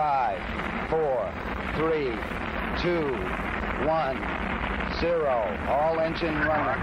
Five, four, three, two, one, zero. All engine running.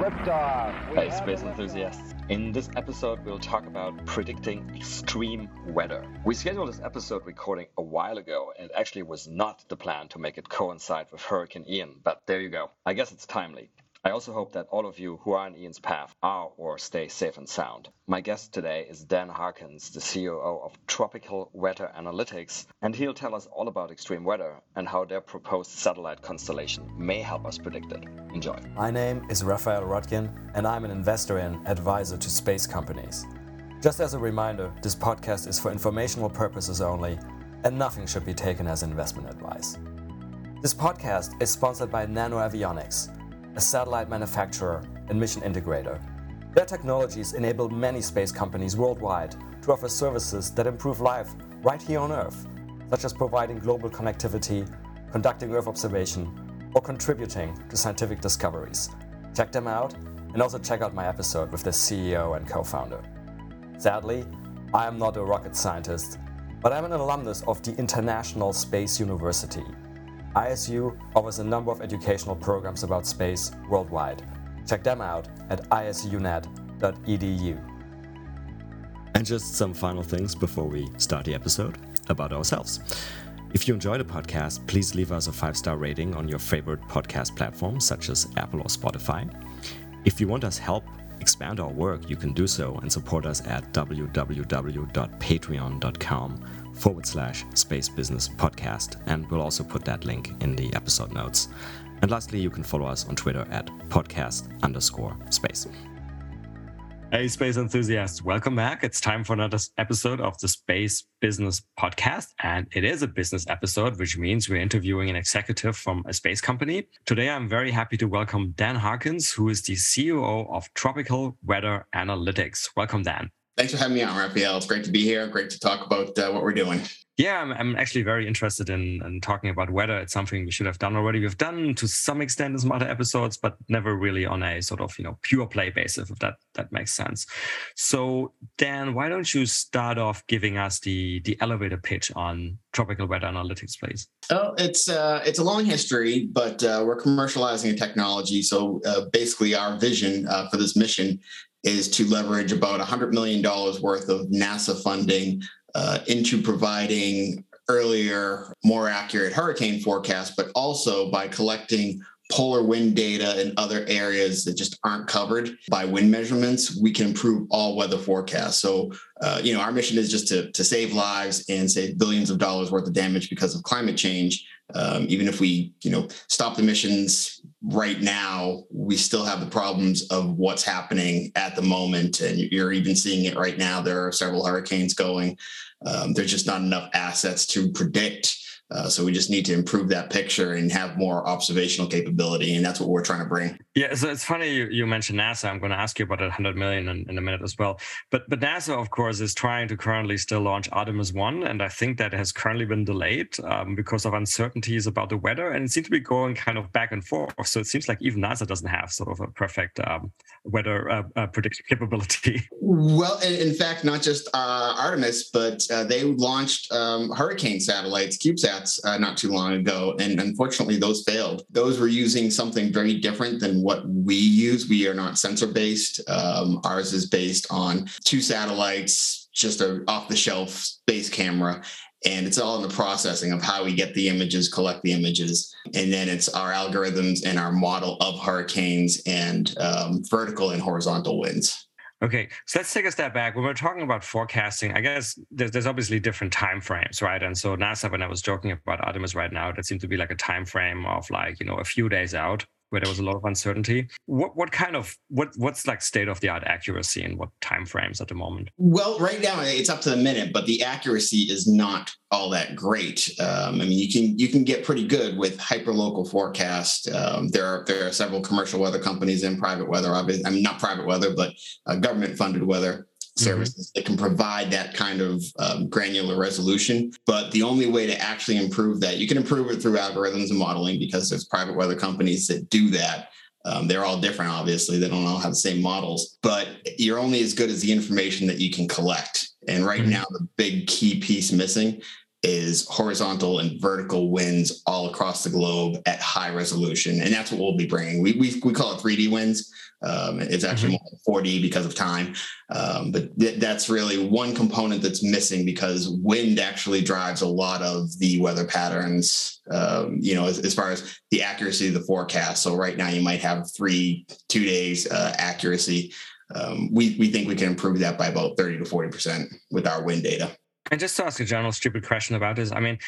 Liftoff. Hey, space enthusiasts. In this episode, we'll talk about predicting extreme weather. We scheduled this episode recording a while ago, and it actually was not the plan to make it coincide with Hurricane Ian, but there you go. I guess it's timely. I also hope that all of you who are on Ian's path are or stay safe and sound. My guest today is Dan Harkins, the COO of Tropical Weather Analytics, and he'll tell us all about extreme weather and how their proposed satellite constellation may help us predict it. Enjoy. My name is Raphael Roettgen, and I'm an investor and advisor to space companies. Just as a reminder, this podcast is for informational purposes only, and nothing should be taken as investment advice. This podcast is sponsored by Nano Avionics, a satellite manufacturer and mission integrator. Their technologies enable many space companies worldwide to offer services that improve life right here on Earth, such as providing global connectivity, conducting Earth observation, or contributing to scientific discoveries. Check them out and also check out my episode with their CEO and co founder. Sadly, I am not a rocket scientist, but I'm an alumnus of the International Space University. ISU offers a number of educational programs about space worldwide. Check them out at isunet.edu. And just some final things before we start the episode about ourselves. If you enjoy the podcast, please leave us a five star rating on your favorite podcast platform, such as Apple or Spotify. If you want us help expand our work, you can do so and support us at www.patreon.com forward slash space business podcast. And we'll also put that link in the episode notes. And lastly, you can follow us on Twitter at podcast underscore space. Hey, space enthusiasts, welcome back. It's time for another episode of the Space Business Podcast. And it is a business episode, which means we're interviewing an executive from a space company. Today, I'm very happy to welcome Dan Harkins, who is the CEO of Tropical Weather Analytics. Welcome, Dan. Thanks for having me on, Raphael. It's great to be here. Great to talk about uh, what we're doing. Yeah, I'm, I'm actually very interested in, in talking about weather. It's something we should have done already. We've done to some extent in some other episodes, but never really on a sort of you know pure play basis, if that that makes sense. So, Dan, why don't you start off giving us the the elevator pitch on tropical weather analytics, please? Oh, it's uh, it's a long history, but uh, we're commercializing a technology. So uh, basically, our vision uh, for this mission is to leverage about $100 million worth of NASA funding uh, into providing earlier, more accurate hurricane forecasts, but also by collecting polar wind data in other areas that just aren't covered by wind measurements, we can improve all weather forecasts. So, uh, you know, our mission is just to, to save lives and save billions of dollars worth of damage because of climate change. Um, even if we, you know, stop the missions right now, we still have the problems of what's happening at the moment. And you're even seeing it right now. There are several hurricanes going. Um, there's just not enough assets to predict uh, so we just need to improve that picture and have more observational capability, and that's what we're trying to bring. Yeah, so it's funny you, you mentioned NASA. I'm going to ask you about that 100 million in, in, a minute as well. But but NASA, of course, is trying to currently still launch Artemis One, and I think that has currently been delayed um, because of uncertainties about the weather, and it seems to be going kind of back and forth. So it seems like even NASA doesn't have sort of a perfect um, weather uh, uh, prediction capability. Well, in, in fact, not just uh, Artemis, but uh, they launched um, hurricane satellites, CubeSat uh, not too long ago, and unfortunately, those failed. Those were using something very different than what we use. We are not sensor based. Um, ours is based on two satellites, just a off the shelf space camera. And it's all in the processing of how we get the images, collect the images. And then it's our algorithms and our model of hurricanes and um, vertical and horizontal winds. Okay, so let's take a step back. When we're talking about forecasting, I guess there's, there's obviously different time frames, right? And so NASA, when I was joking about Artemis right now, that seemed to be like a time frame of like you know a few days out where there was a lot of uncertainty. What what kind of what what's like state of the art accuracy and what time frames at the moment? Well, right now it's up to the minute, but the accuracy is not all that great. Um, I mean, you can you can get pretty good with hyperlocal forecast. Um, there are there are several commercial weather companies and private weather. I mean not private weather, but uh, government funded weather services mm-hmm. that can provide that kind of um, granular resolution. But the only way to actually improve that, you can improve it through algorithms and modeling because there's private weather companies that do that. Um, they're all different, obviously. They don't all have the same models, but you're only as good as the information that you can collect. And right mm-hmm. now, the big key piece missing is horizontal and vertical winds all across the globe at high resolution. And that's what we'll be bringing. We, we, we call it 3D winds. Um, it's actually mm-hmm. more 4D because of time. Um, but th- that's really one component that's missing because wind actually drives a lot of the weather patterns, um, you know, as, as, far as the accuracy of the forecast. So right now you might have three, two days uh, accuracy. Um, we, we think we can improve that by about 30 to 40% with our wind data. And just to ask a general stupid question about this, I mean,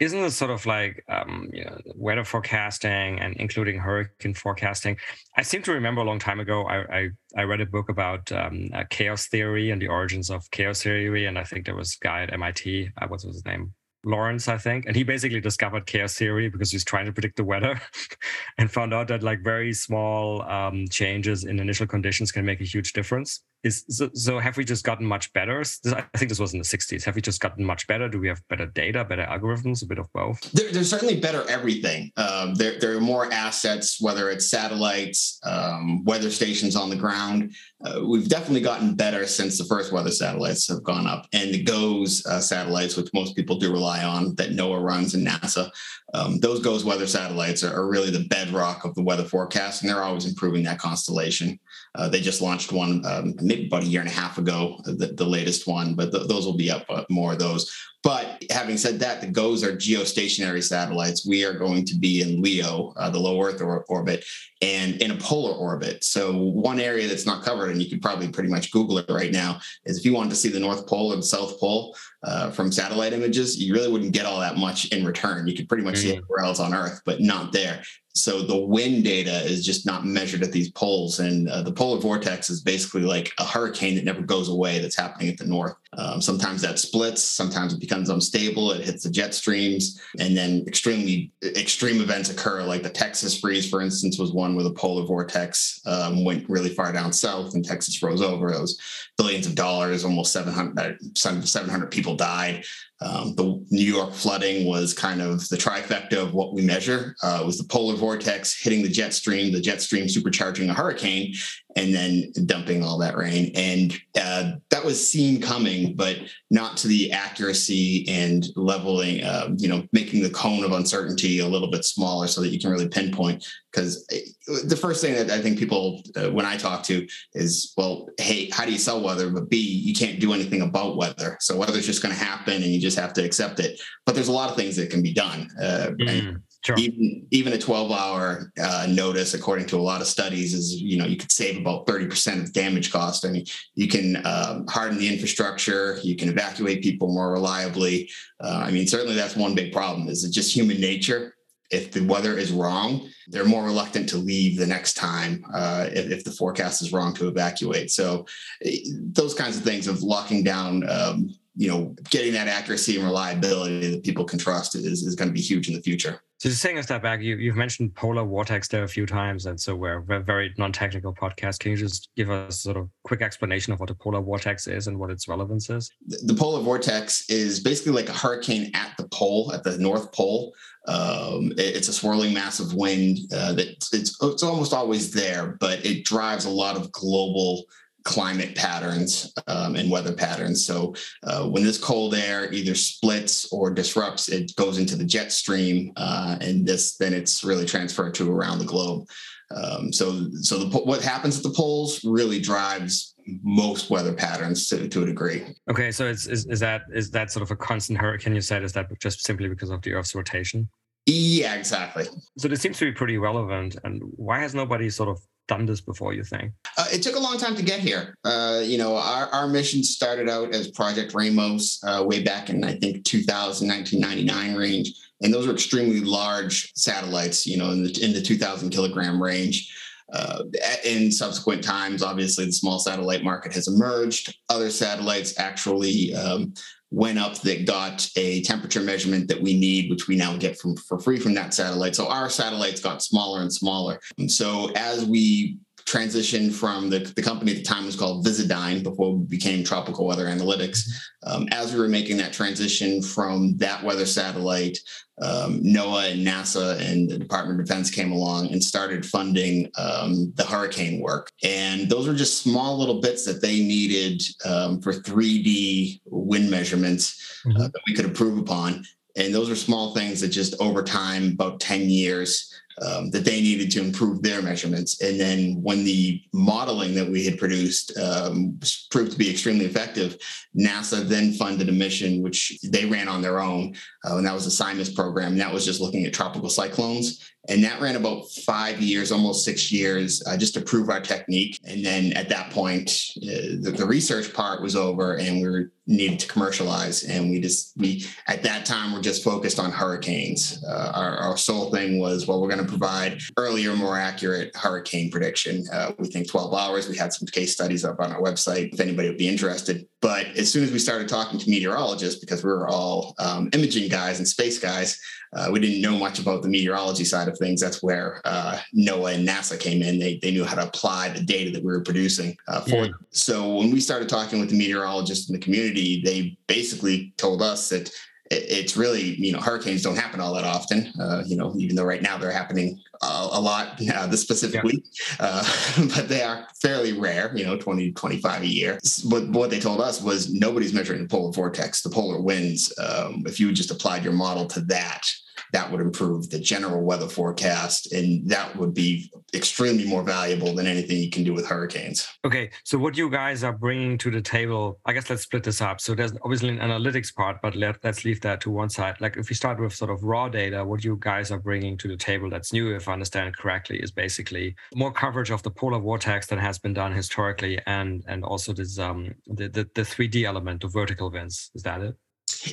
isn't it sort of like um, you know, weather forecasting and including hurricane forecasting? I seem to remember a long time ago, I, I, I read a book about um, uh, chaos theory and the origins of chaos theory. And I think there was a guy at MIT, uh, what was his name? Lorenz, I think, and he basically discovered chaos theory because he's trying to predict the weather, and found out that like very small um, changes in initial conditions can make a huge difference is so, so, have we just gotten much better? I think this was in the 60s have we just gotten much better? Do we have better data better algorithms a bit of both? There, there's certainly better everything. Um, there, there, are more assets whether it's satellites um, weather stations on the ground. Uh, we've definitely gotten better since the first weather satellites have gone up. And the GOES uh, satellites which most people do rely on that noaa runs and nasa um, those GOES weather satellites are, are, really the bedrock of the weather forecast and they're always improving that constellation uh, they just launched one um, maybe about a year and a half ago, the, the latest one, but th- those will be up uh, more of those. But having said that, the GOES are geostationary satellites. We are going to be in LEO, uh, the low Earth or- orbit, and in a polar orbit. So one area that's not covered, and you could probably pretty much Google it right now, is if you wanted to see the North Pole or the South Pole uh, from satellite images, you really wouldn't get all that much in return. You could pretty much mm-hmm. see it everywhere else on Earth, but not there. So the wind data is just not measured at these poles. And uh, the polar vortex is basically like a hurricane that never goes away that's happening at the north. Um, sometimes that splits, sometimes it becomes unstable, it hits the jet streams, and then extremely extreme events occur. Like the Texas freeze, for instance, was one where the polar vortex um, went really far down south and Texas froze over. It was billions of dollars, almost 700, 700 people died. Um, the New York flooding was kind of the trifecta of what we measure. Uh, it was the polar vortex hitting the jet stream, the jet stream supercharging a hurricane, and then dumping all that rain. And uh, that was seen coming, but not to the accuracy and leveling, uh, you know, making the cone of uncertainty a little bit smaller so that you can really pinpoint. Because eh, the first thing that I think people, uh, when I talk to, is, well, hey, how do you sell weather? But B, you can't do anything about weather. So weather's just going to happen and you just have to accept it. But there's a lot of things that can be done. Mm Sure. Even even a 12 hour uh, notice, according to a lot of studies, is you know you could save about 30% of damage cost. I mean, you can um, harden the infrastructure, you can evacuate people more reliably. Uh, I mean, certainly that's one big problem. Is it just human nature? If the weather is wrong, they're more reluctant to leave the next time uh, if, if, the forecast is wrong to evacuate. So eh, those kinds of things of locking down. Um, you know, getting that accuracy and reliability that people can trust is, is going to be huge in the future. So just taking a step back, you, you've mentioned polar vortex there a few times, and so we're a very non-technical podcast. Can you just give us sort of quick explanation of what a polar vortex is and what its relevance is? The polar vortex is basically like a hurricane at the pole, at the North Pole. Um, it, it's a swirling mass of wind uh, that it's it's almost always there, but it drives a lot of global climate patterns um, and weather patterns. So uh, when this cold air either splits or disrupts, it goes into the jet stream, uh, and this then it's really transferred to around the globe. Um, so so the, what happens at the poles really drives most weather patterns to, to a degree. Okay, so is, is is that is that sort of a constant hurricane you said? Is that just simply because of the Earth's rotation? Yeah, exactly. So this seems to be pretty relevant. And why has nobody sort of done this before, you think? Uh, it took a long time to get here. Uh, you know, our, our mission started out as Project Ramos uh, way back in, I think, 2000, 1999 range. And those were extremely large satellites, you know, in the, in the 2000 kilogram range. Uh, in subsequent times, obviously, the small satellite market has emerged. Other satellites actually um, went up that got a temperature measurement that we need, which we now get from for free from that satellite. So our satellites got smaller and smaller. And so as we transitioned from the, the company at the time was called Visidyne before we became Tropical Weather Analytics. Um, as we were making that transition from that weather satellite, um, NOAA and NASA and the Department of Defense came along and started funding um, the hurricane work. And those were just small little bits that they needed um, for 3D wind measurements uh, mm-hmm. uh, that we could improve upon. And those are small things that just over time, about 10 years, um, that they needed to improve their measurements. And then when the modeling that we had produced um, proved to be extremely effective, NASA then funded a mission which they ran on their own, uh, and that was the CIMAS program. And that was just looking at tropical cyclones. And that ran about five years, almost six years, uh, just to prove our technique. And then at that point, uh, the, the research part was over, and we were needed to commercialize. And we just we at that time we're just focused on hurricanes. Uh, our, our, sole thing was well, we're going to provide earlier, more accurate hurricane prediction. Uh, we think 12 hours. We had some case studies up on our website if anybody would be interested. But as soon as we started talking to meteorologists, because we were all um, imaging guys and space guys, uh, we didn't know much about the meteorology side of things. That's where uh, NOAA and NASA came in. They, they knew how to apply the data that we were producing uh, for yeah. So when we started talking with the meteorologists in the community, they basically told us that it's really you know hurricanes don't happen all that often uh, you know even though right now they're happening uh, a lot uh, this specific yeah. week uh, but they are fairly rare you know 20 25 a year but what they told us was nobody's measuring the polar vortex the polar winds um, if you just applied your model to that that would improve the general weather forecast and that would be extremely more valuable than anything you can do with hurricanes. Okay so what you guys are bringing to the table i guess let's split this up. So there's obviously an analytics part but let, let's leave that to one side. Like if we start with sort of raw data what you guys are bringing to the table that's new if i understand correctly is basically more coverage of the polar vortex than has been done historically and and also this um the the, the 3d element of vertical winds. Is that it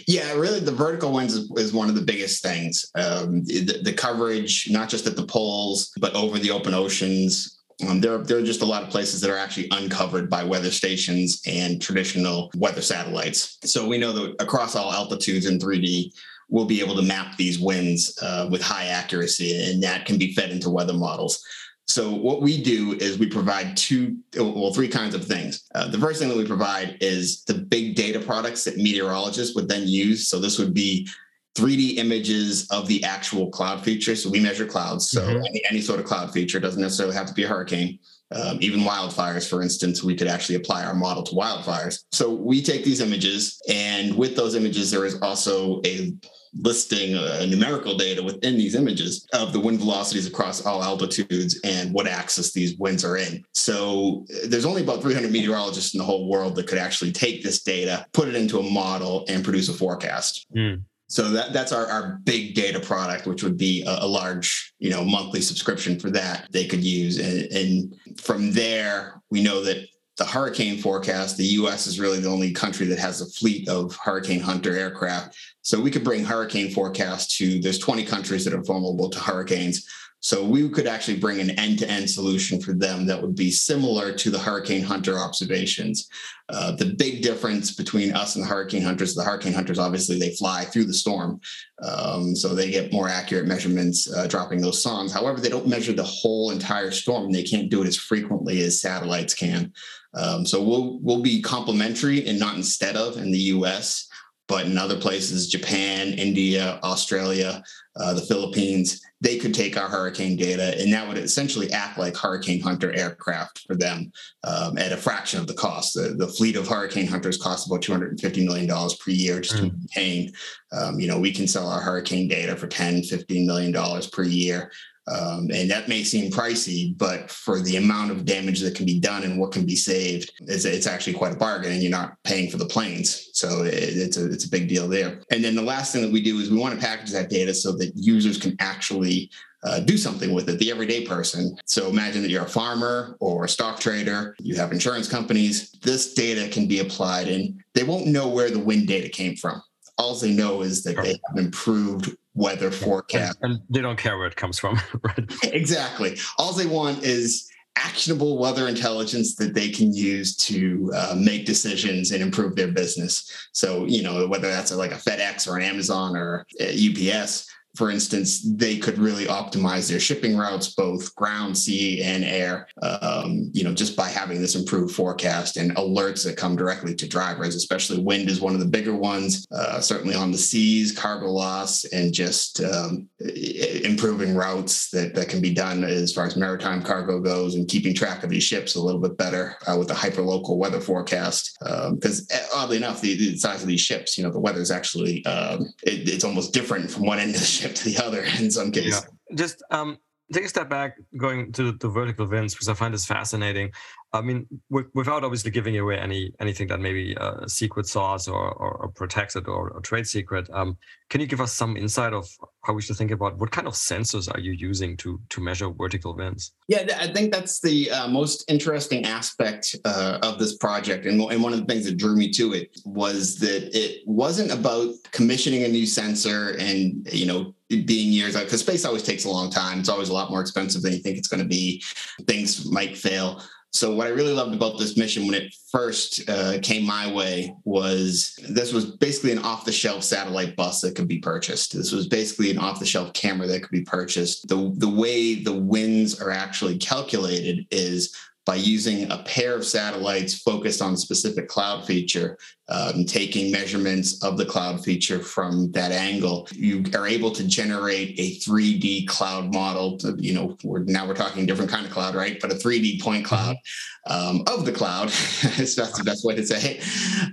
yeah, really, the vertical winds is, is one of the biggest things. Um, the, the, coverage, not just at the poles, but over the open oceans. Um, there, there are just a lot of places that are actually uncovered by weather stations and traditional weather satellites. So we know that across all altitudes in 3D, we'll be able to map these winds uh, with high accuracy, and that can be fed into weather models. So what we do is we provide two, well, three kinds of things. Uh, the first thing that we provide is the big data products that meteorologists would then use. So this would be 3D images of the actual cloud feature. So we measure clouds. So mm-hmm. any, any sort of cloud feature doesn't necessarily have to be a hurricane. Um, even wildfires, for instance, we could actually apply our model to wildfires. So we take these images, and with those images, there is also a listing uh, numerical data within these images of the wind velocities across all altitudes and what axis these winds are in. So uh, there's only about 300 meteorologists in the whole world that could actually take this data, put it into a model, and produce a forecast. Mm. So that that's our, our big data product, which would be a, a, large, you know, monthly subscription for that they could use. And, and from there, we know that the hurricane forecast, the US is really the only country that has a fleet of Hurricane Hunter aircraft. So we could bring hurricane forecast to there's 20 countries that are vulnerable to hurricanes. So we could actually bring an end-to-end solution for them that would be similar to the Hurricane Hunter observations. Uh, the big difference between us and the Hurricane Hunters, the Hurricane Hunters obviously they fly through the storm, um, so they get more accurate measurements uh, dropping those sondes. However, they don't measure the whole entire storm. They can't do it as frequently as satellites can. Um, so we'll we'll be complementary and not instead of in the U.S. But in other places, Japan, India, Australia, uh, the Philippines, they could take our hurricane data and that would essentially act like Hurricane Hunter aircraft for them um, at a fraction of the cost. The, the, fleet of Hurricane Hunters costs about $250 million per year just mm. to maintain. Um, you know, we can sell our hurricane data for 10, $15 million per year. Um, and that may seem pricey, but for the amount of damage that can be done and what can be saved, it's, it's actually quite a bargain, and you're not paying for the planes. So it, it's a it's a big deal there. And then the last thing that we do is we want to package that data so that users can actually uh, do something with it, the everyday person. So imagine that you're a farmer or a stock trader, you have insurance companies. This data can be applied, and they won't know where the wind data came from. All they know is that they have improved weather forecast. And they don't care where it comes from, right? Exactly. All they want is actionable weather intelligence that they can use to uh, make decisions and improve their business. So, you know, whether that's like a FedEx or an Amazon or UPS, for instance, they could really optimize their shipping routes, both ground, sea, and air. Um, you know, just by having this improved forecast and alerts that come directly to drivers, especially wind is one of the bigger ones. Uh, certainly on the seas, cargo loss, and just um, improving routes that that can be done as far as maritime cargo goes, and keeping track of these ships a little bit better uh, with the hyperlocal weather forecast. Because um, oddly enough, the, the, size of these ships, you know, the weather is actually um, it, it's almost different from one end of the ship to the other in some cases. Yeah. Just um, take a step back, going to the vertical winds because I find this fascinating. I mean, without obviously giving away any anything that maybe a secret sauce or, or, or protects it or trade secret, um, can you give us some insight of how we should think about what kind of sensors are you using to to measure vertical winds? Yeah, I think that's the uh, most interesting aspect uh, of this project, and, and one of the things that drew me to it was that it wasn't about commissioning a new sensor and you know being years out because space always takes a long time. It's always a lot more expensive than you think it's going to be. Things might fail. So what I really loved about this mission when it first uh, came my way was this was basically an off-the-shelf satellite bus that could be purchased. This was basically an off-the-shelf camera that could be purchased. The the way the winds are actually calculated is by using a pair of satellites focused on a specific cloud feature, um, taking measurements of the cloud feature from that angle, you are able to generate a 3D cloud model. To, you know, we're, now we're talking different kind of cloud, right? But a 3D point mm-hmm. cloud um, of the cloud. that's the best way to say.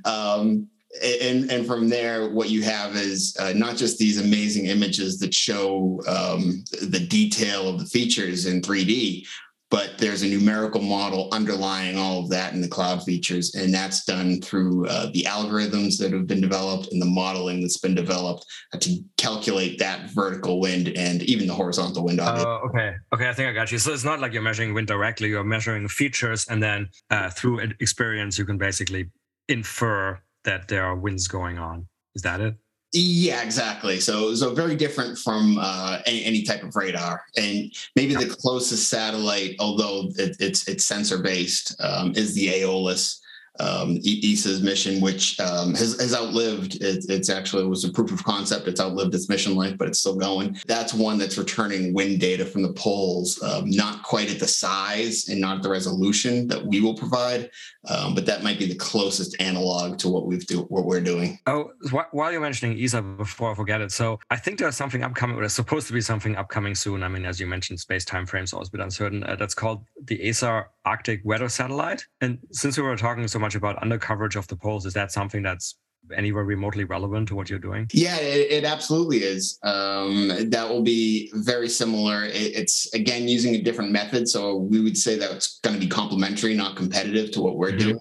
Um, and and from there, what you have is uh, not just these amazing images that show um, the detail of the features in 3D, but there's a numerical model underlying all of that in the cloud features and that's done through uh, the algorithms that have been developed and the modeling that's been developed to calculate that vertical wind and even the horizontal wind uh, okay. Okay i think i got you. So it's not like you're measuring wind directly you're measuring features and then uh, through experience you can basically infer that there are winds going on. Is that it yeah, exactly. So, so very different from uh, any, any, type of radar, and maybe the closest satellite, although it, it's it's sensor based, um, is the Aeolus um, ESA's mission, which um, has, has outlived it, it's actually it was a proof of concept. It's outlived its mission life, but it's still going. That's one that's returning wind data from the poles, um, not quite at the size and not the resolution that we will provide, um, but that might be the closest analog to what we've do what we're doing. Oh, while you're mentioning ESA, before I forget it, so I think there's something upcoming. There's supposed to be something upcoming soon. I mean, as you mentioned, space time frames always a bit uncertain. Uh, that's called the ESA Arctic Weather Satellite. And since we were talking so much about under coverage of the poles, is that something that's anywhere remotely relevant to what you're doing? Yeah, it, it absolutely is. Um, that will be very similar. It, it's again using a different method, so we would say that it's going to be complementary, not competitive to what we're mm-hmm. doing.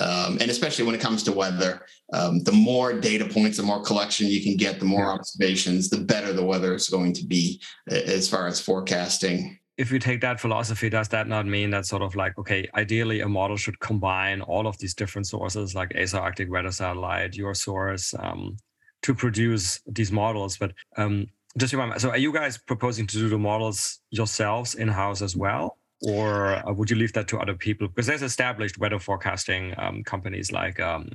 Um, and especially when it comes to weather, um, the more data points, the more collection you can get, the more observations, the better the weather is going to be as far as forecasting if you take that philosophy, does that not mean that sort of like, okay, ideally a model should combine all of these different sources like ESA Arctic Weather Satellite, your source, um, to produce these models? But um, just remember, so are you guys proposing to do the models yourselves in house as well? Or uh, would you leave that to other people? Because there's established weather forecasting um, companies like um,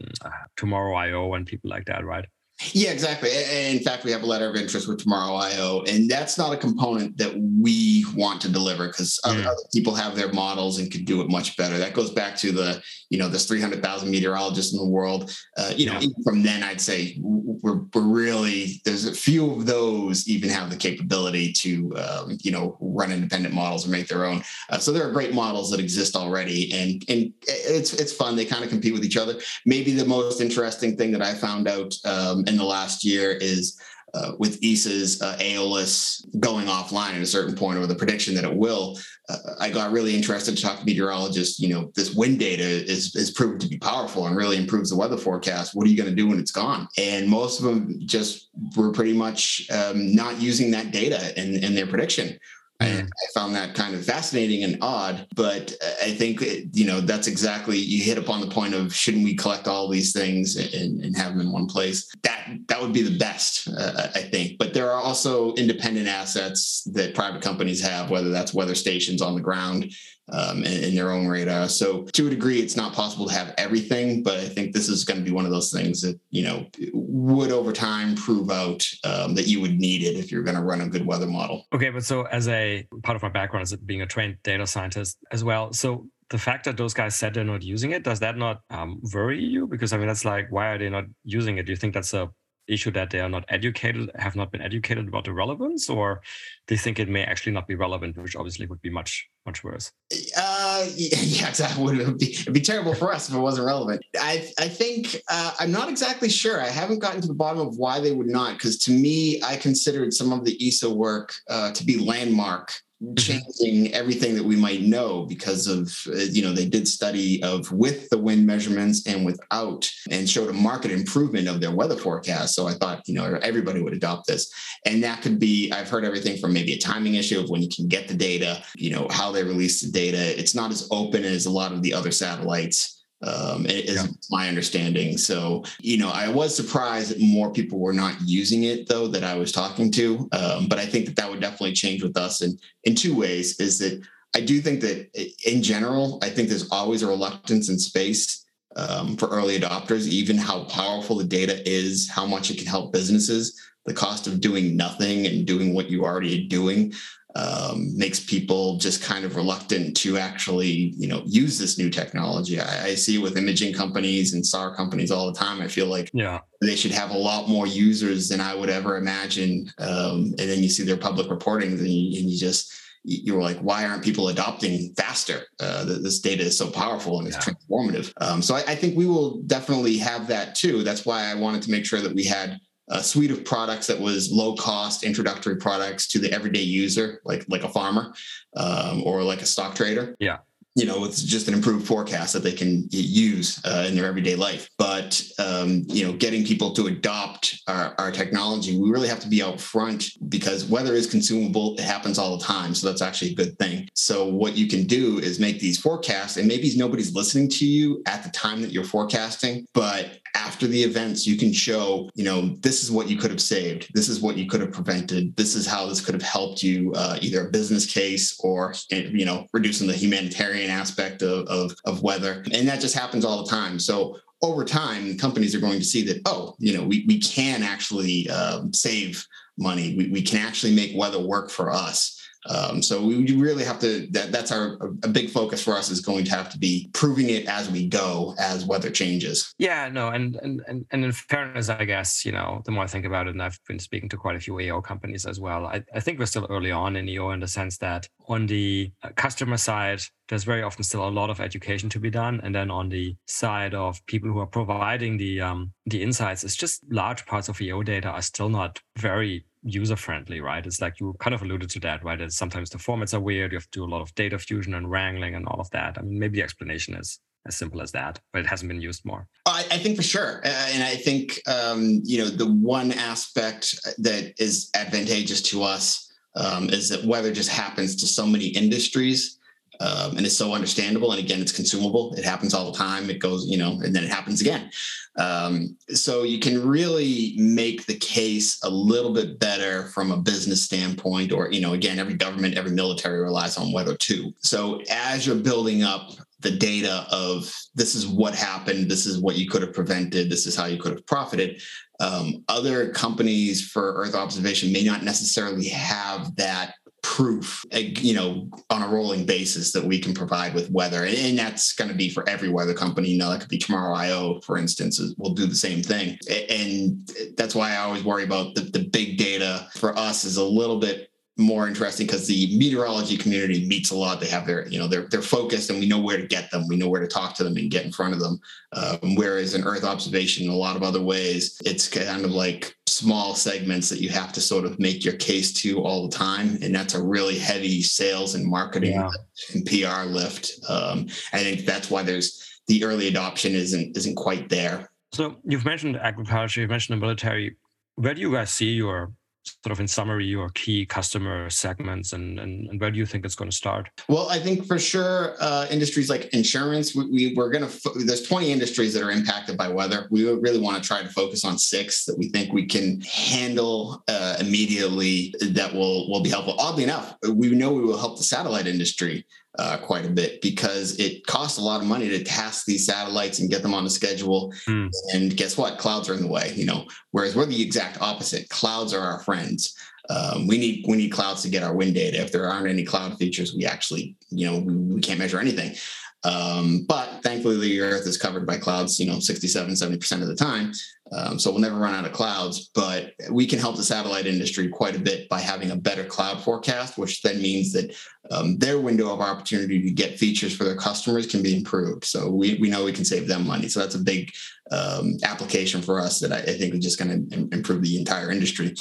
Tomorrow.io and people like that, right? Yeah, exactly. In fact, we have a letter of interest with Tomorrow IO, and that's not a component that we want to deliver because mm. other, other, people have their models and could do it much better. That goes back to the, you know, there's 300,000 meteorologists in the world. Uh, you yeah. know, from then, I'd say we're, we're really, there's a few of those even have the capability to, um, you know, run independent models and make their own. Uh, so there are great models that exist already, and and it's it's fun. They kind of compete with each other. Maybe the most interesting thing that I found out. Um, in the last year is uh, with ESA's uh, Aeolus going offline at a certain point, or the prediction that it will, uh, I got really interested to talk to meteorologists. You know, this wind data is is proven to be powerful and really improves the weather forecast. What are you going to do when it's gone? And most of them just were pretty much um, not using that data in, in their prediction. I, hmm. I found that kind of fascinating and odd, but I think uh, you know that's exactly you hit upon the point of shouldn't we collect all these things and, and have them in one place? That that would be the best, uh, uh, I think. But there are also independent assets that private companies have, whether that's weather stations on the ground um, in, in, their own radar. So to a degree, it's not possible to have everything, but I think this is going to be one of those things that you know would over time prove out um, that you would need it if you're going to run a good weather model. Okay, but so as a part of my background as being a trained data scientist as well, so the fact that those guys said they're not using it does that not um, worry you because i mean that's like why are they not using it do you think that's a issue that they are not educated, have not been educated about the relevance, or they think it may actually not be relevant, which obviously would be much much worse. Uh, yeah, exactly. It would be, it'd be terrible for us if it wasn't relevant. I I think uh, I'm not exactly sure. I haven't gotten to the bottom of why they would not, because to me, I considered some of the ESA work uh, to be landmark. Changing everything that we might know because of uh, you know they did study of with the wind measurements and without and showed a market improvement of their weather forecast. So i thought you know everybody would adopt this. And that could be i've heard everything from maybe a timing issue of when you can get the data you know how they release the data. It's not as open as a lot of the other satellites um, is yeah. my understanding. So, you know, I was surprised that more people were not using it though that I was talking to. Um, but I think that that would definitely change with us in, in two ways is that I do think that in general, I think there's always a reluctance in space um, for early adopters, even how powerful the data is, how much it can help businesses, the cost of doing nothing and doing what you already are doing um, makes people just kind of reluctant to actually, you know, use this new technology. I, I, see with imaging companies and SAR companies all the time. I feel like yeah. they should have a lot more users than I would ever imagine. Um, and then you see their public reporting, and you, and you just you're like, why aren't people adopting faster? Uh, this data is so powerful and it's yeah. transformative. Um, so I, I think we will definitely have that too. That's why I wanted to make sure that we had a suite of products that was low cost introductory products to the everyday user, like like a farmer um, or like a stock trader. Yeah you know, it's just an improved forecast that they can use uh, in their everyday life. But um, you know, getting people to adopt our, our, technology, we really have to be out front because weather is consumable. It happens all the time, so that's actually a good thing. So what you can do is make these forecasts, and maybe nobody's listening to you at the time that you're forecasting, but after the events, you can show, you know, this is what you could have saved. This is what you could have prevented. This is how this could have helped you, uh, either a business case or, you know, reducing the humanitarian aspect of, of, of weather. And that just happens all the time. So over time, companies are going to see that, oh, you know, we, we can actually um, save money. We, we can actually make weather work for us. Um, so we really have to. That, that's our a big focus for us is going to have to be proving it as we go as weather changes. Yeah, no, and and and, and in fairness, I guess you know the more I think about it, and I've been speaking to quite a few EO companies as well. I, I think we're still early on in EO in the sense that on the uh, customer side, there's very often still a lot of education to be done, and then on the side of people who are providing the um, the insights, it's just large parts of EO data are still not very user friendly, right? It's like you kind of alluded to that, right? That sometimes the formats are weird. You have to do a lot of data fusion and wrangling and all of that. I mean, maybe the explanation is as simple as that, but it hasn't been used more. I, I think for sure, uh, and I think um, you know the one aspect that is advantageous to us um, is that weather just happens to so many industries um, and it's so understandable. And again, it's consumable. It happens all the time. It goes, you know, and then it happens again. Um, so you can really make the case a little bit better from a business standpoint, or you know, again, every government, every military relies on weather too. So as you're building up the data of this is what happened, this is what you could have prevented, this is how you could have profited. Um, other companies for Earth observation may not necessarily have that proof, eh, you know, on a rolling basis that we can provide with weather. And that's going to be for every weather company. You know, that could be Tomorrow IO, for instance, will do the same thing. And that's why I always worry about the, the big data for us is a little bit more interesting because the meteorology community meets a lot. They have their, you know, they're they're focused, and we know where to get them. We know where to talk to them and get in front of them. Um, whereas in Earth observation, in a lot of other ways, it's kind of like small segments that you have to sort of make your case to all the time, and that's a really heavy sales and marketing yeah. and PR lift. Um, I think that's why there's the early adoption isn't isn't quite there. So you've mentioned agriculture, you've mentioned the military. Where do you guys see your sort of in summary your key customer segments and, and, and where do you think it's going to start? Well i think for sure uh, industries like insurance we, we are going to fo- there's 20 industries that are impacted by weather. We really want to try to focus on six that we think we can handle uh, immediately that will will be helpful. Oddly enough we know we will help the satellite industry uh, quite a bit because it costs a lot of money to task these satellites and get them on a schedule. Mm. And guess what? Clouds are in the way, you know. Whereas we're the exact opposite. Clouds are our friends. Um, we need we need clouds to get our wind data. If there aren't any cloud features, we actually, you know, we, we can't measure anything. Um, but thankfully, the Earth is covered by clouds, you know, 67, 70% of the time. Um, so we'll never run out of clouds, but we can help the satellite industry quite a bit by having a better cloud forecast, which then means that um, their window of opportunity to get features for their customers can be improved. So we, we know we can save them money. So that's a big um, application for us that I, I think is just going to improve the entire industry.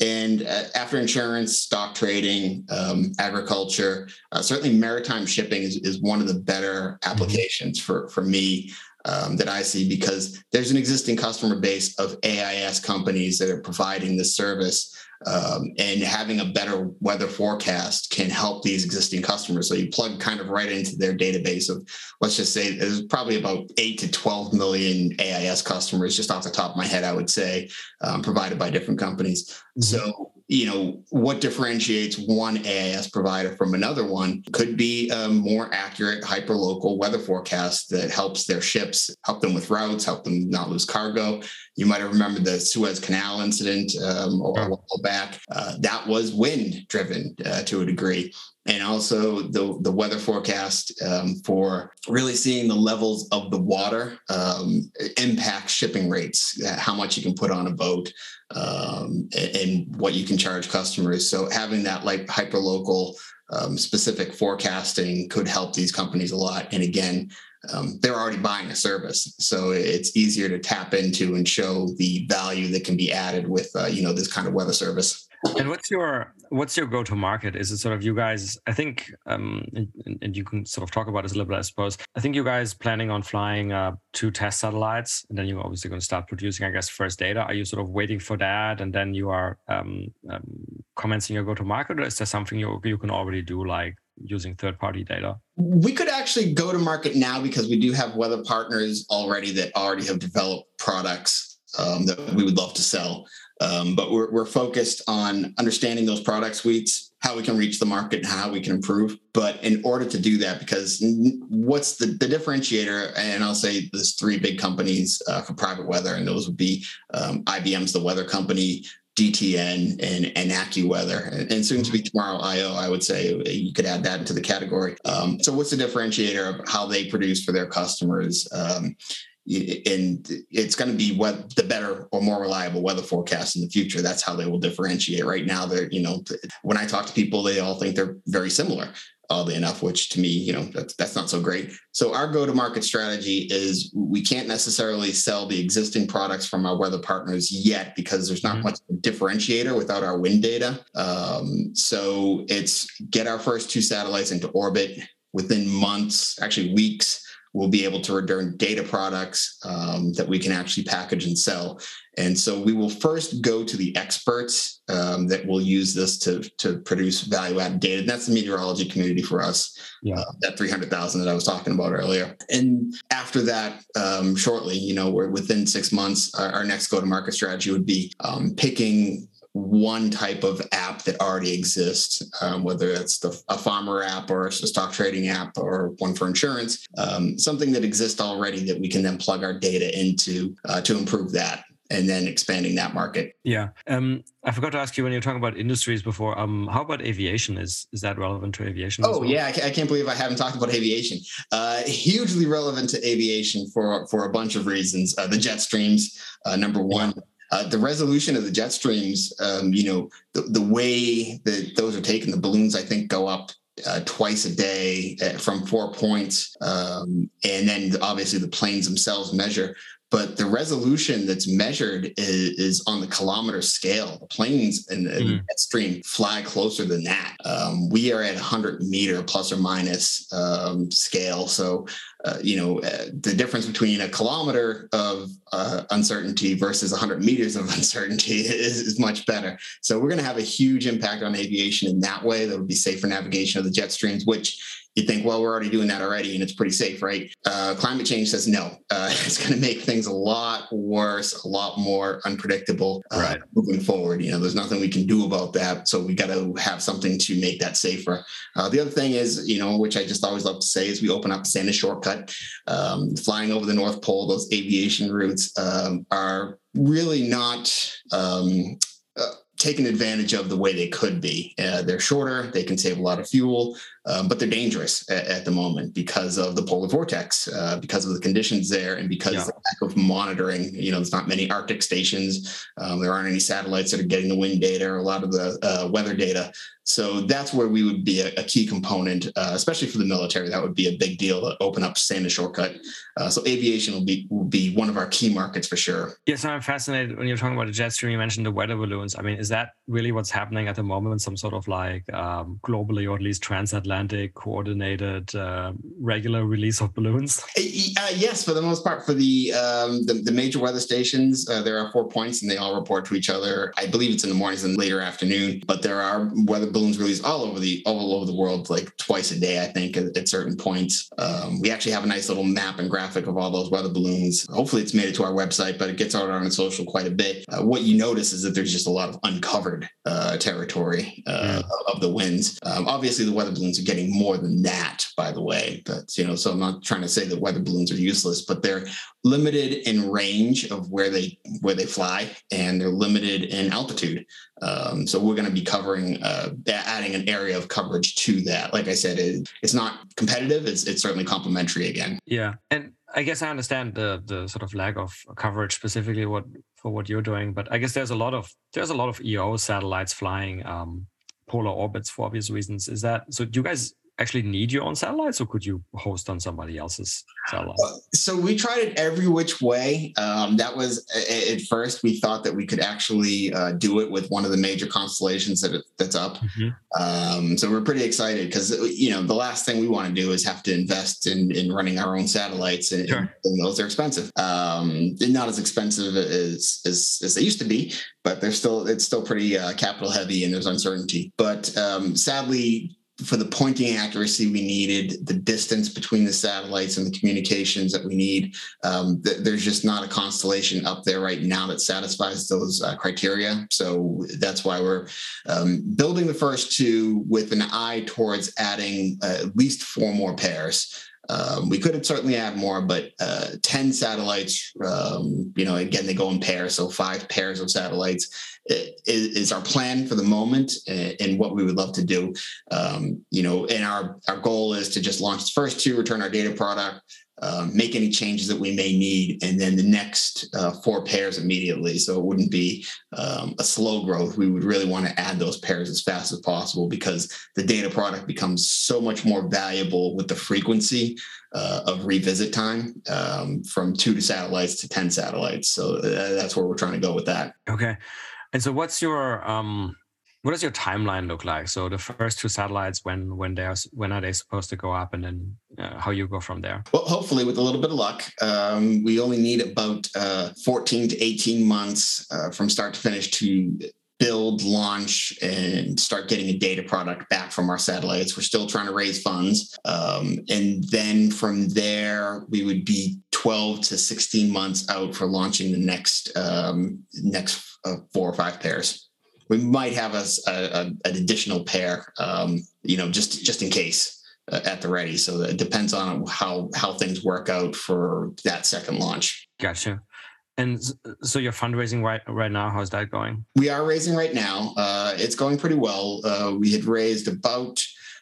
And uh, after insurance, stock trading, um, agriculture, uh, certainly maritime shipping is, is one of the better mm-hmm. applications for, for me um, that I see because there's an existing customer base of AIS companies that are providing this service um, and having a better weather forecast can help these existing customers. So you plug kind of right into their database of, let's just say, there's probably about eight to 12 million AIS customers, just off the top of my head, I would say, um, provided by different companies. Mm-hmm. So you know what differentiates one AIS provider from another one could be a more accurate hyperlocal weather forecast that helps their ships help them with routes help them not lose cargo. You might have remembered the suez canal incident um, a while back. Uh, that was wind driven uh, to a degree and also the, the weather forecast um, for really seeing the levels of the water um, impact shipping rates, how much you can put on a boat, um, and, and, what you can charge customers. So having that like hyperlocal um, specific forecasting could help these companies a lot. And again, um, they're already buying a service, so it's easier to tap into and show the value that can be added with uh, you know this kind of weather service. And what's your what's your go to market? Is it sort of you guys? I think, um, and, and, you can sort of talk about this a little bit, I suppose. I think you guys planning on flying uh, two test satellites, and then you're obviously going to start producing, I guess, first data. Are you sort of waiting for that, and then you are um, um, commencing your go to market, or is there something you you can already do, like using third party data? We could actually go to market now because we do have weather partners already that already have developed products um, that we would love to sell. Um, but we're, we're focused on understanding those product suites, how we can reach the market, and how we can improve. But in order to do that, because what's the, the differentiator? And I'll say there's three big companies uh, for private weather, and those would be um, IBM's the weather company, DTN and, and AccuWeather, and soon to be Tomorrow IO, I would say you could add that into the category. Um, so, what's the differentiator of how they produce for their customers? Um, and it's going to be what the better or more reliable weather forecast in the future. That's how they will differentiate. Right now, they're you know when I talk to people, they all think they're very similar. Oddly enough, which to me, you know, that's, that's not so great. So our go-to-market strategy is we can't necessarily sell the existing products from our weather partners yet because there's not mm-hmm. much differentiator without our wind data. Um, so it's get our first two satellites into orbit within months, actually weeks we'll be able to return data products um, that we can actually package and sell. And so we will first go to the experts um, that will use this to, to produce value added data. And that's the meteorology community for us, yeah. uh, that 300,000 that I was talking about earlier. And after that, um, shortly, you know, we're within six months, our, our next go to market strategy would be um, picking one type of app that already exists, um, whether it's the, a farmer app or a stock trading app or one for insurance, um, something that exists already that we can then plug our data into uh, to improve that and then expanding that market. Yeah. Um, I forgot to ask you when you were talking about industries before. Um, how about aviation? Is is that relevant to aviation? Oh well? yeah, I can't believe I haven't talked about aviation. Uh, hugely relevant to aviation for for a bunch of reasons. Uh, the jet streams, uh, number one. Uh, the resolution of the jet streams, um, you know, the, the way that those are taken, the balloons, I think, go up uh, twice a day uh, from four points. Um, and then obviously the planes themselves measure but the resolution that's measured is, is, on the kilometer scale. The planes in the mm. stream fly closer than that. Um, we are at 100 meter plus or minus um, scale. So, uh, you know, uh, the difference between a kilometer of uh, uncertainty versus 100 meters of uncertainty is, is much better. So, we're going to have a huge impact on aviation in that way. That would be safer navigation of the jet streams, which you think, well, we're already doing that already and it's pretty safe, right? Uh, climate change says no. Uh, it's going to make things a lot worse, a lot more unpredictable uh, right. moving forward. You know, there's nothing we can do about that. So we got to have something to make that safer. Uh, the other thing is, you know, which I just always love to say, is we open up Santa Shortcut. Um, flying over the North Pole, those aviation routes um, are really not um, uh, taken advantage of the way they could be. Uh, they're shorter, they can save a lot of fuel, um, but they're dangerous at, at, the moment because of the polar vortex, uh, because of the conditions there, and because yeah. the lack of monitoring. You know, there's not many Arctic stations. Um, there aren't any satellites that are getting the wind data or a lot of the uh, weather data. So that's where we would be a, a key component, uh, especially for the military. That would be a big deal to open up Santa Shortcut. Uh, so aviation will be will be one of our key markets for sure. Yes, I'm fascinated when you're talking about the jet stream. You mentioned the weather balloons. I mean, is that really what's happening at the moment? Some sort of like um, globally or at least transatlantic coordinated uh, regular release of balloons? Uh, yes, for the most part. For the um, the, the, major weather stations, uh, there are four points, and they all report to each other. I believe it's in the mornings and later afternoon, but there are weather balloons released all over the all over the world, like twice a day, I think, at, at certain points. Um, we actually have a nice little map and graphic of all those weather balloons. Hopefully, it's made it to our website, but it gets out on social quite a bit. Uh, what you notice is that there's just a lot of uncovered uh, territory uh, yeah. of the winds. Um, obviously, the weather balloons are getting more than that, by the way. But you know, so I'm not trying to say that weather balloons are useless, but they're limited in range of where they where they fly, and they're limited in altitude. Um, so we're going to be covering, uh, adding an area of coverage to that. Like I said, it, it's not competitive. It's it's certainly complementary again. Yeah, and I guess I understand the the sort of lack of coverage specifically what for what you're doing, but I guess there's a lot of there's a lot of EO satellites flying um, polar orbits for obvious reasons. Is that so? Do you guys actually need your own satellites or could you host on somebody else's satellite? Uh, so we tried it every which way. Um, that was at first we thought that we could actually uh, do it with one of the major constellations that that's up. Mm-hmm. Um, so we're pretty excited because you know the last thing we want to do is have to invest in, in running our own satellites, and, sure. and those are expensive. Um, not as expensive as, as as they used to be, but they're still it's still pretty uh, capital heavy and there's uncertainty. But um, sadly, for the pointing accuracy we needed, the distance between the satellites and the communications that we need. Um, th- there's just not a constellation up there right now that satisfies those uh, criteria. So that's why we're um, building the first two with an eye towards adding uh, at least four more pairs. Um, we could certainly add more, but uh, 10 satellites, um, you know, again, they go in pairs. So five pairs of satellites is, is our plan for the moment and, what we would love to do. Um, you know, and our, our goal is to just launch the first two, return our data product, um, make any changes that we may need, and then the next uh, four pairs immediately. So it wouldn't be um, a slow growth. We would really want to add those pairs as fast as possible because the data product becomes so much more valuable with the frequency uh, of revisit time um, from two to satellites to 10 satellites. So uh, that's where we're trying to go with that. Okay. And so, what's your um, what does your timeline look like? So the first two satellites, when when they are when are they supposed to go up, and then uh, how you go from there? Well, hopefully, with a little bit of luck, um, we only need about uh, 14 to 18 months uh, from start to finish to build, launch, and start getting a data product back from our satellites. We're still trying to raise funds. Um, and then from there, we would be 12 to 16 months out for launching the next um, next uh, four or five pairs. We might have a, a an additional pair, um, you know, just just in case uh, at the ready. So it depends on how how things work out for that second launch. Gotcha. And so you're fundraising right right now. How's that going? We are raising right now. Uh, it's going pretty well. Uh, we had raised about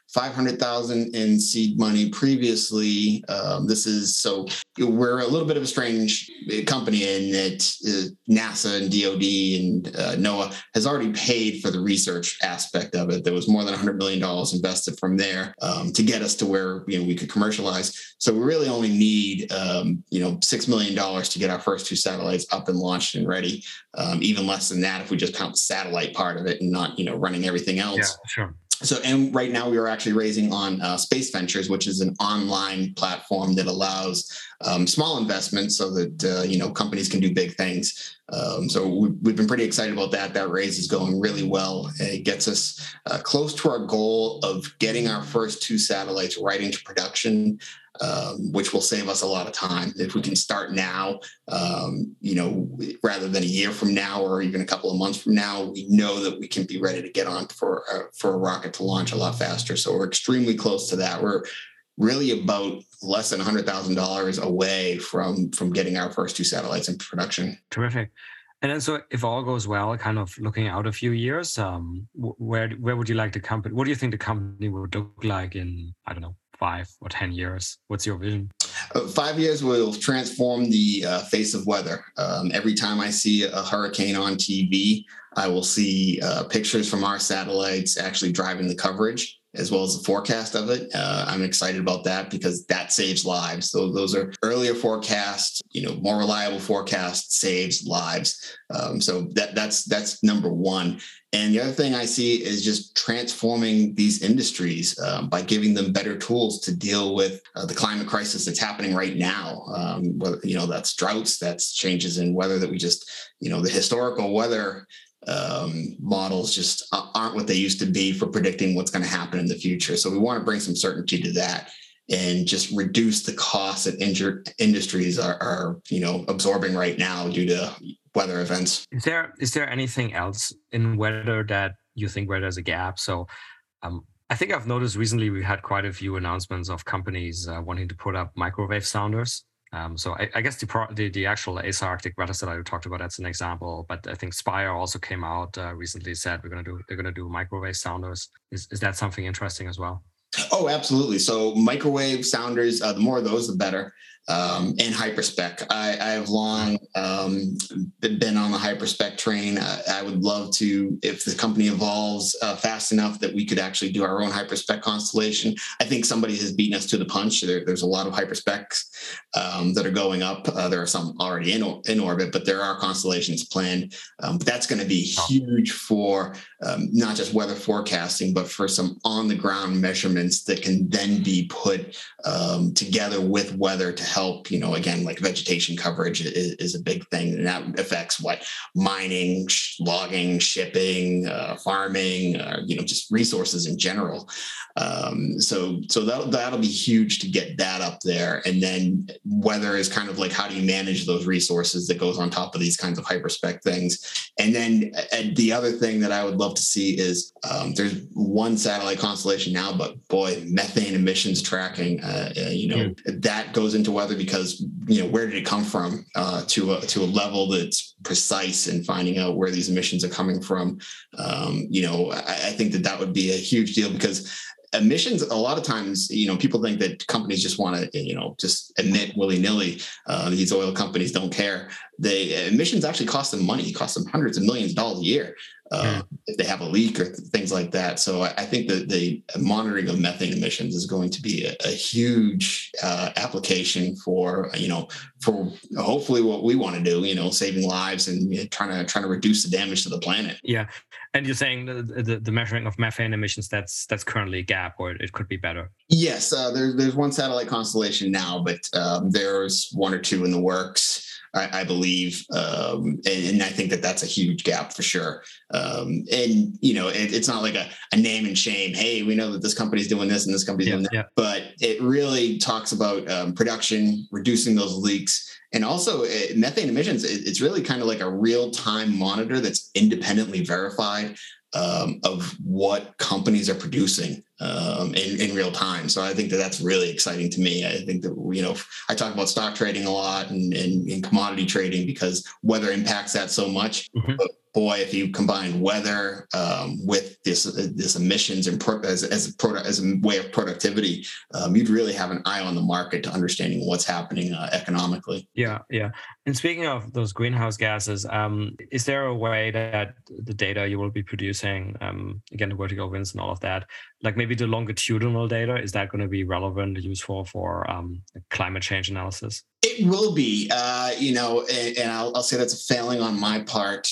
500,000 in seed money previously. Um, this is so we're a little bit of a strange company in that uh, NASA and DoD and uh, NOAA has already paid for the research aspect of it. There was more than 100 million dollars invested from there um, to get us to where you know we could commercialize. So we really only need um, you know six million dollars to get our first two satellites up and launched and ready. Um, even less than that if we just count the satellite part of it and not you know running everything else. Yeah, sure. So and right now we are actually raising on uh, Spaced Ventures which is an online platform that allows um, small investments so that uh, you know companies can do big things. Um, so we, have been pretty excited about that. That raise is going really well. It gets us uh, close to our goal of getting our first two satellites right into production um, which will save us a lot of time if we can start now. Um, you know, rather than a year from now or even a couple of months from now, we know that we can be ready to get on for uh, for a rocket to launch a lot faster. So we're extremely close to that. We're really about less than hundred thousand dollars away from from getting our first two satellites in production. Terrific. And then, so if all goes well, kind of looking out a few years, um, where where would you like the company? What do you think the company would look like in I don't know five or 10 years? What's your vision? Uh, five years will transform the uh, face of weather. Um, every time I see a hurricane on TV, I will see uh, pictures from our satellites actually driving the coverage as well as the forecast of it. Uh, I'm excited about that because that saves lives. So those are earlier forecasts, you know, more reliable forecast saves lives. Um, so that that's that's number one. And the other thing I see is just transforming these industries um, by giving them better tools to deal with uh, the climate crisis that's happening right now. Um, whether, you know, that's droughts, that's changes in weather that we just, you know, the historical weather um, models just aren't what they used to be for predicting what's going to happen in the future. So we want to bring some certainty to that and just reduce the costs that injured industries are, are, you know absorbing right now due to weather events. Is there is there anything else in weather that you think where there's a gap? So um, I think I've noticed recently we had quite a few announcements of companies uh, wanting to put up microwave sounders um, so I, I guess the, pro, the, the actual ESA Arctic weather satellite we talked about that's an example. But I think Spire also came out uh, recently said we're going to do they're going to do microwave sounders. Is is that something interesting as well? Oh, absolutely. So microwave sounders, uh, the more of those, the better um, and hyperspec. I, I have long um, been on the hyperspec train. I, I, would love to, if the company evolves uh, fast enough that we could actually do our own hyperspec constellation. I think somebody has beaten us to the punch. There, there's a lot of hyperspecs um, that are going up. Uh, there are some already in, in orbit, but there are constellations planned. Um, but that's going to be huge for um, not just weather forecasting, but for some on the ground measurements that can then be put um, together with weather to help, you know, again, like vegetation coverage is, is a big thing. And that affects what mining, sh- logging, shipping, uh, farming, uh, you know, just resources in general. Um, so so that, that'll be huge to get that up there. And then weather is kind of like how do you manage those resources that goes on top of these kinds of hyperspec things. And then and the other thing that I would love to see is um, there's one satellite constellation now, but boy, methane emissions tracking, uh, uh, you know, mm. that goes into weather because, you know, where did it come from uh, to, a, to a level that's precise in finding out where these emissions are coming from. Um, you know, I, I think that that would be a huge deal because emissions a lot of times you know people think that companies just want to you know just emit willy-nilly uh, these oil companies don't care the emissions actually cost them money cost them hundreds of millions of dollars a year uh, if they have a leak or things like that. So I, I, think that the monitoring of methane emissions is going to be a, a huge uh, application for you know for hopefully what we want to do. You know, saving lives and you know, trying to trying to reduce the damage to the planet. Yeah, and you're saying the, the, the measuring of methane emissions that's that's currently a gap, or it could be better. Yes, uh, there's there's one satellite constellation now, but um, there's one or two in the works. I, I believe, um, and, and, I think that that's a huge gap for sure. Um, and you know, it, it's not like a, a, name and shame. Hey, we know that this company's doing this and this company's yeah, doing that, yeah. but it really talks about um, production, reducing those leaks, and also it, uh, methane emissions. It, it's really kind of like a real time monitor that's independently verified um, of what companies are producing um, in, in real time. So I think that that's really exciting to me. I think that, you know, I talk about stock trading a lot and, and, and commodity trading because weather impacts that so much. Mm-hmm. But boy, if you combine weather um, with this this emissions and pro- as as a, product, as a way of productivity, um, you'd really have an eye on the market to understanding what's happening uh, economically. Yeah, yeah. And speaking of those greenhouse gases, um, is there a way that the data you will be producing, um, again, the vertical winds and all of that, like maybe the longitudinal data, is that going to be relevant, useful for um, climate change analysis? It will be, uh, you know, and, and I'll, I'll, say that's a failing on my part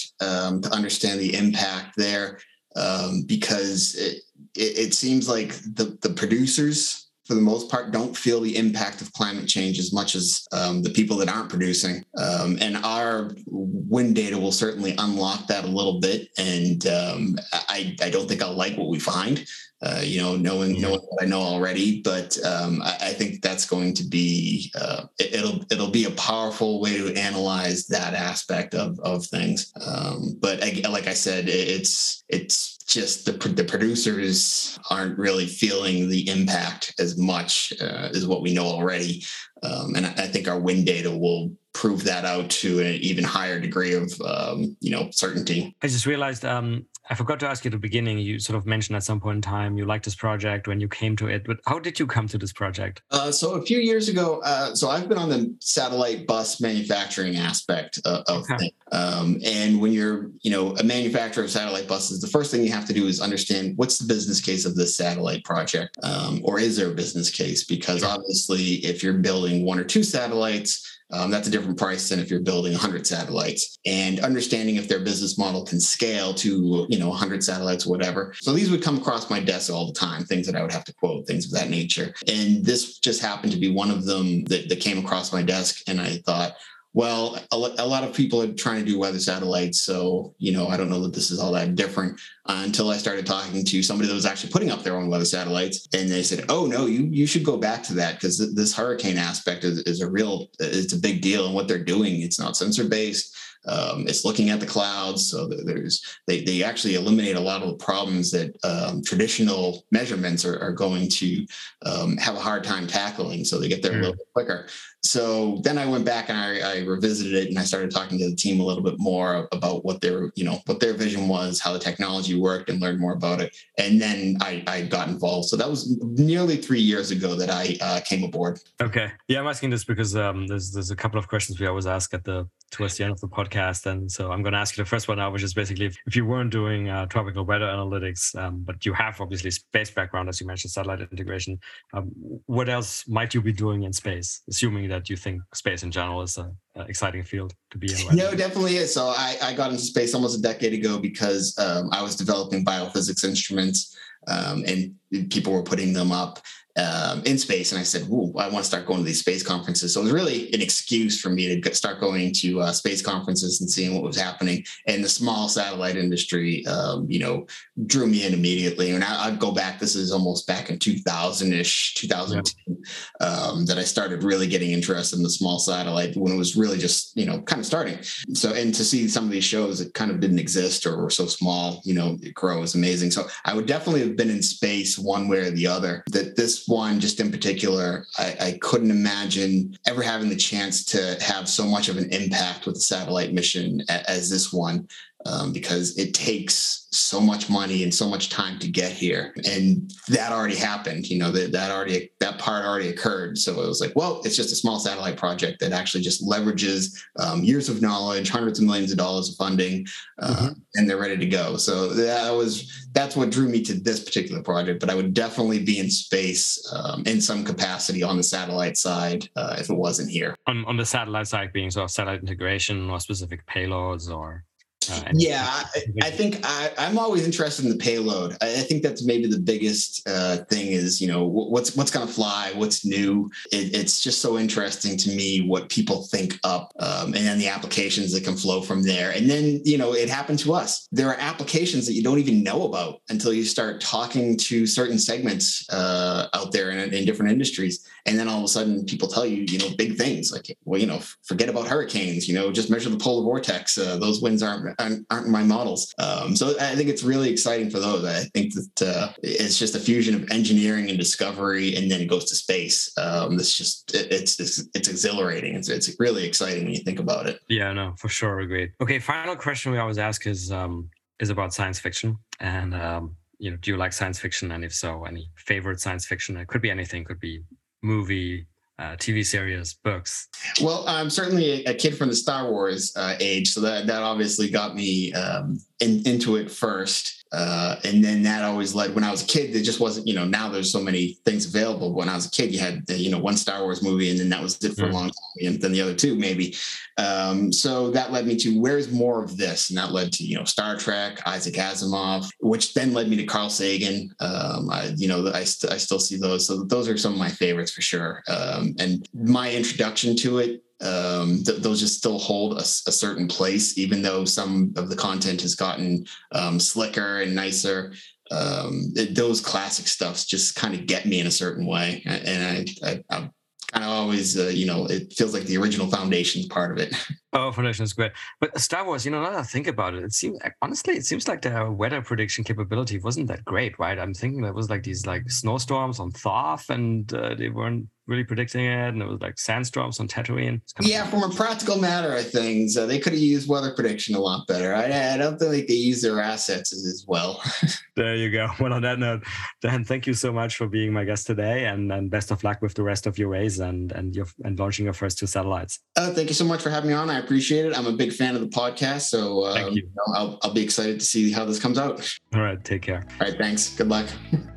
um, to understand the impact there. um, because it, it, it seems like the the producers for the most part, don't feel the impact of climate change as much as um, the people that aren't producing. Um, and our wind data will certainly unlock that a little bit. And um, I, I don't think I'll like what we find. Uh, you know, knowing knowing what I know already, but um, I, I, think that's going to be uh, it, will it'll be a powerful way to analyze that aspect of of things. Um, but I, like I said, it, it's it's just the the producers aren't really feeling the impact as much uh, as what we know already, um, and I, I think our wind data will prove that out to an even higher degree of um, you know certainty. I just realized um, I forgot to ask you at the beginning. You sort of mentioned at some point in time you liked this project when you came to it, but how did you come to this project? Uh, so a few years ago, uh, so I've been on the satellite bus manufacturing aspect uh, of okay. things. Um, and when you're, you know, a manufacturer of satellite buses, the first thing you have to do is understand what's the business case of this satellite project, um, or is there a business case? Because obviously, if you're building one or two satellites, um, that's a different price than if you're building 100 satellites and understanding if their business model can scale to you know 100 satellites whatever. So these would come across my desk all the time things that i would have to quote things of that nature. And this just happened to be one of them that, that came across my desk and i thought well, a, a, lot of people are trying to do weather satellites. So, you know, I don't know that this is all that different uh, until I started talking to somebody that was actually putting up their own weather satellites. And they said, oh, no, you, you should go back to that because th- this hurricane aspect is, is a real, it's a big deal. And what they're doing, it's not sensor based. Um, it's looking at the clouds. So there's they, they actually eliminate a lot of the problems that um, traditional measurements are, are going to um, have a hard time tackling. So they get there mm. a little bit quicker. So then I went back and I, I, revisited it and I started talking to the team a little bit more about what their you know what their vision was, how the technology worked, and learned more about it. And then I, I got involved. So that was nearly three years ago that I uh, came aboard. Okay, yeah, I'm asking this because um, there's there's a couple of questions we always ask at the towards the end of the podcast. And so I'm going to ask you the first one now, which is basically if, if you weren't doing uh, tropical weather analytics, um, but you have obviously space background, as you mentioned, satellite integration, um, what else might you be doing in space, assuming that you think space in general is an exciting field to be in? No, definitely is. So I, I got into space almost a decade ago because um, I was developing biophysics instruments um, and people were putting them up um, in space. And I said, Ooh, I want to start going to these space conferences. So it was really an excuse for me to start going to uh, space conferences and seeing what was happening. And the small satellite industry, um, you know, drew me in immediately. And I, would go back, this is almost back in 2000 ish, 2010, yeah. um, that I started really getting interested in the small satellite when it was really just, you know, kind of starting. So, and to see some of these shows that kind of didn't exist or were so small, you know, grow is amazing. So I would definitely have been in space one way or the other. That this one, just in particular, I, I, couldn't imagine ever having the chance to have so much of an impact with a satellite mission as this one um, because it takes so much money and so much time to get here. And that already happened, you know, that, that already, that part already occurred. So it was like, well, it's just a small satellite project that actually just leverages um, years of knowledge, hundreds of millions of dollars of funding, uh, mm-hmm. and they're ready to go. So that was, that's what drew me to this particular project. But I would definitely be in space um, in some capacity on the satellite side uh, if it wasn't here. On, on the satellite side, being sort of satellite integration or specific payloads or uh, yeah, I, I think I, am always interested in the payload. I, I think that's maybe the biggest uh, thing is you know what's what's going to fly, what's new. It, it's just so interesting to me what people think up, um, and then the applications that can flow from there. And then you know it happened to us. There are applications that you don't even know about until you start talking to certain segments uh, out there in, in different industries, and then all of a sudden people tell you you know big things like well you know forget about hurricanes. You know just measure the polar vortex. Uh, those winds aren't aren't, aren't my models. Um, so I think it's really exciting for those. I think that uh, it's just a fusion of engineering and discovery, and then it goes to space. Um, it's just it, it's, it's, it's exhilarating. It's it's really exciting when you think about it. Yeah, no, for sure, agreed. Okay, final question we always ask is um, is about science fiction and. Um, you know, do you like science fiction? And if so, any favorite science fiction? It could be anything. Could be movie, uh, TV series, books? Well, I'm certainly a, kid from the Star Wars uh, age, so that that obviously got me um, in, into it first. Uh, and then that always led when I was a kid, there just wasn't, you know, now there's so many things available. When I was a kid, you had, the, you know, one Star Wars movie and then that was it for mm. a long time. And then the other two, maybe. Um, so that led me to where's more of this? And that led to, you know, Star Trek, Isaac Asimov, which then led me to Carl Sagan. Um, I, you know, I, st- I still see those. So those are some of my favorites for sure. Um, and my introduction to it um, th- those just still hold a, a, certain place, even though some of the content has gotten um, slicker and nicer. Um, it, those classic stuffs just kind of get me in a certain way, and I, I, I kind of always, uh, you know, it feels like the original foundation is part of it. Oh, foundation is great. But Star Wars, you know, now that I think about it, it seems honestly, it seems like the weather prediction capability wasn't that great, right? I'm thinking there was like these like snowstorms on Hoth, and uh, they weren't really predicting it, and it was like sandstorms on Tatooine. Yeah, from a practical matter of things, uh, they could have used weather prediction a lot better. I, I don't think they use their assets as, as well. there you go. Well, on that note, Dan, thank you so much for being my guest today, and, and best of luck with the rest of your race and and your and launching your first two satellites. Uh, thank you so much for having me on. I appreciate it. I'm a big fan of the podcast, so um, you. You know, I'll, I'll be excited to see how this comes out. All right, take care. All right, thanks. Good luck.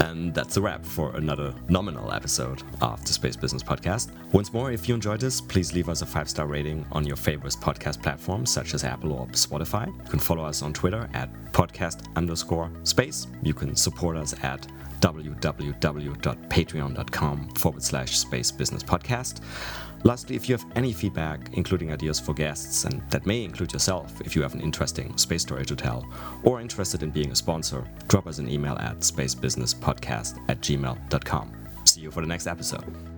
And that's a wrap for another nominal episode of the Space Business Podcast. Once more, if you enjoyed this, please leave us a five star rating on your favorite podcast platforms such as Apple or Spotify. You can follow us on Twitter at podcast underscore space. You can support us at www.patreon.com forward slash space business podcast. Lastly, if you have any feedback, including ideas for guests, and that may include yourself if you have an interesting space story to tell, or interested in being a sponsor, drop us an email at spacebusinesspodcast at gmail.com. See you for the next episode.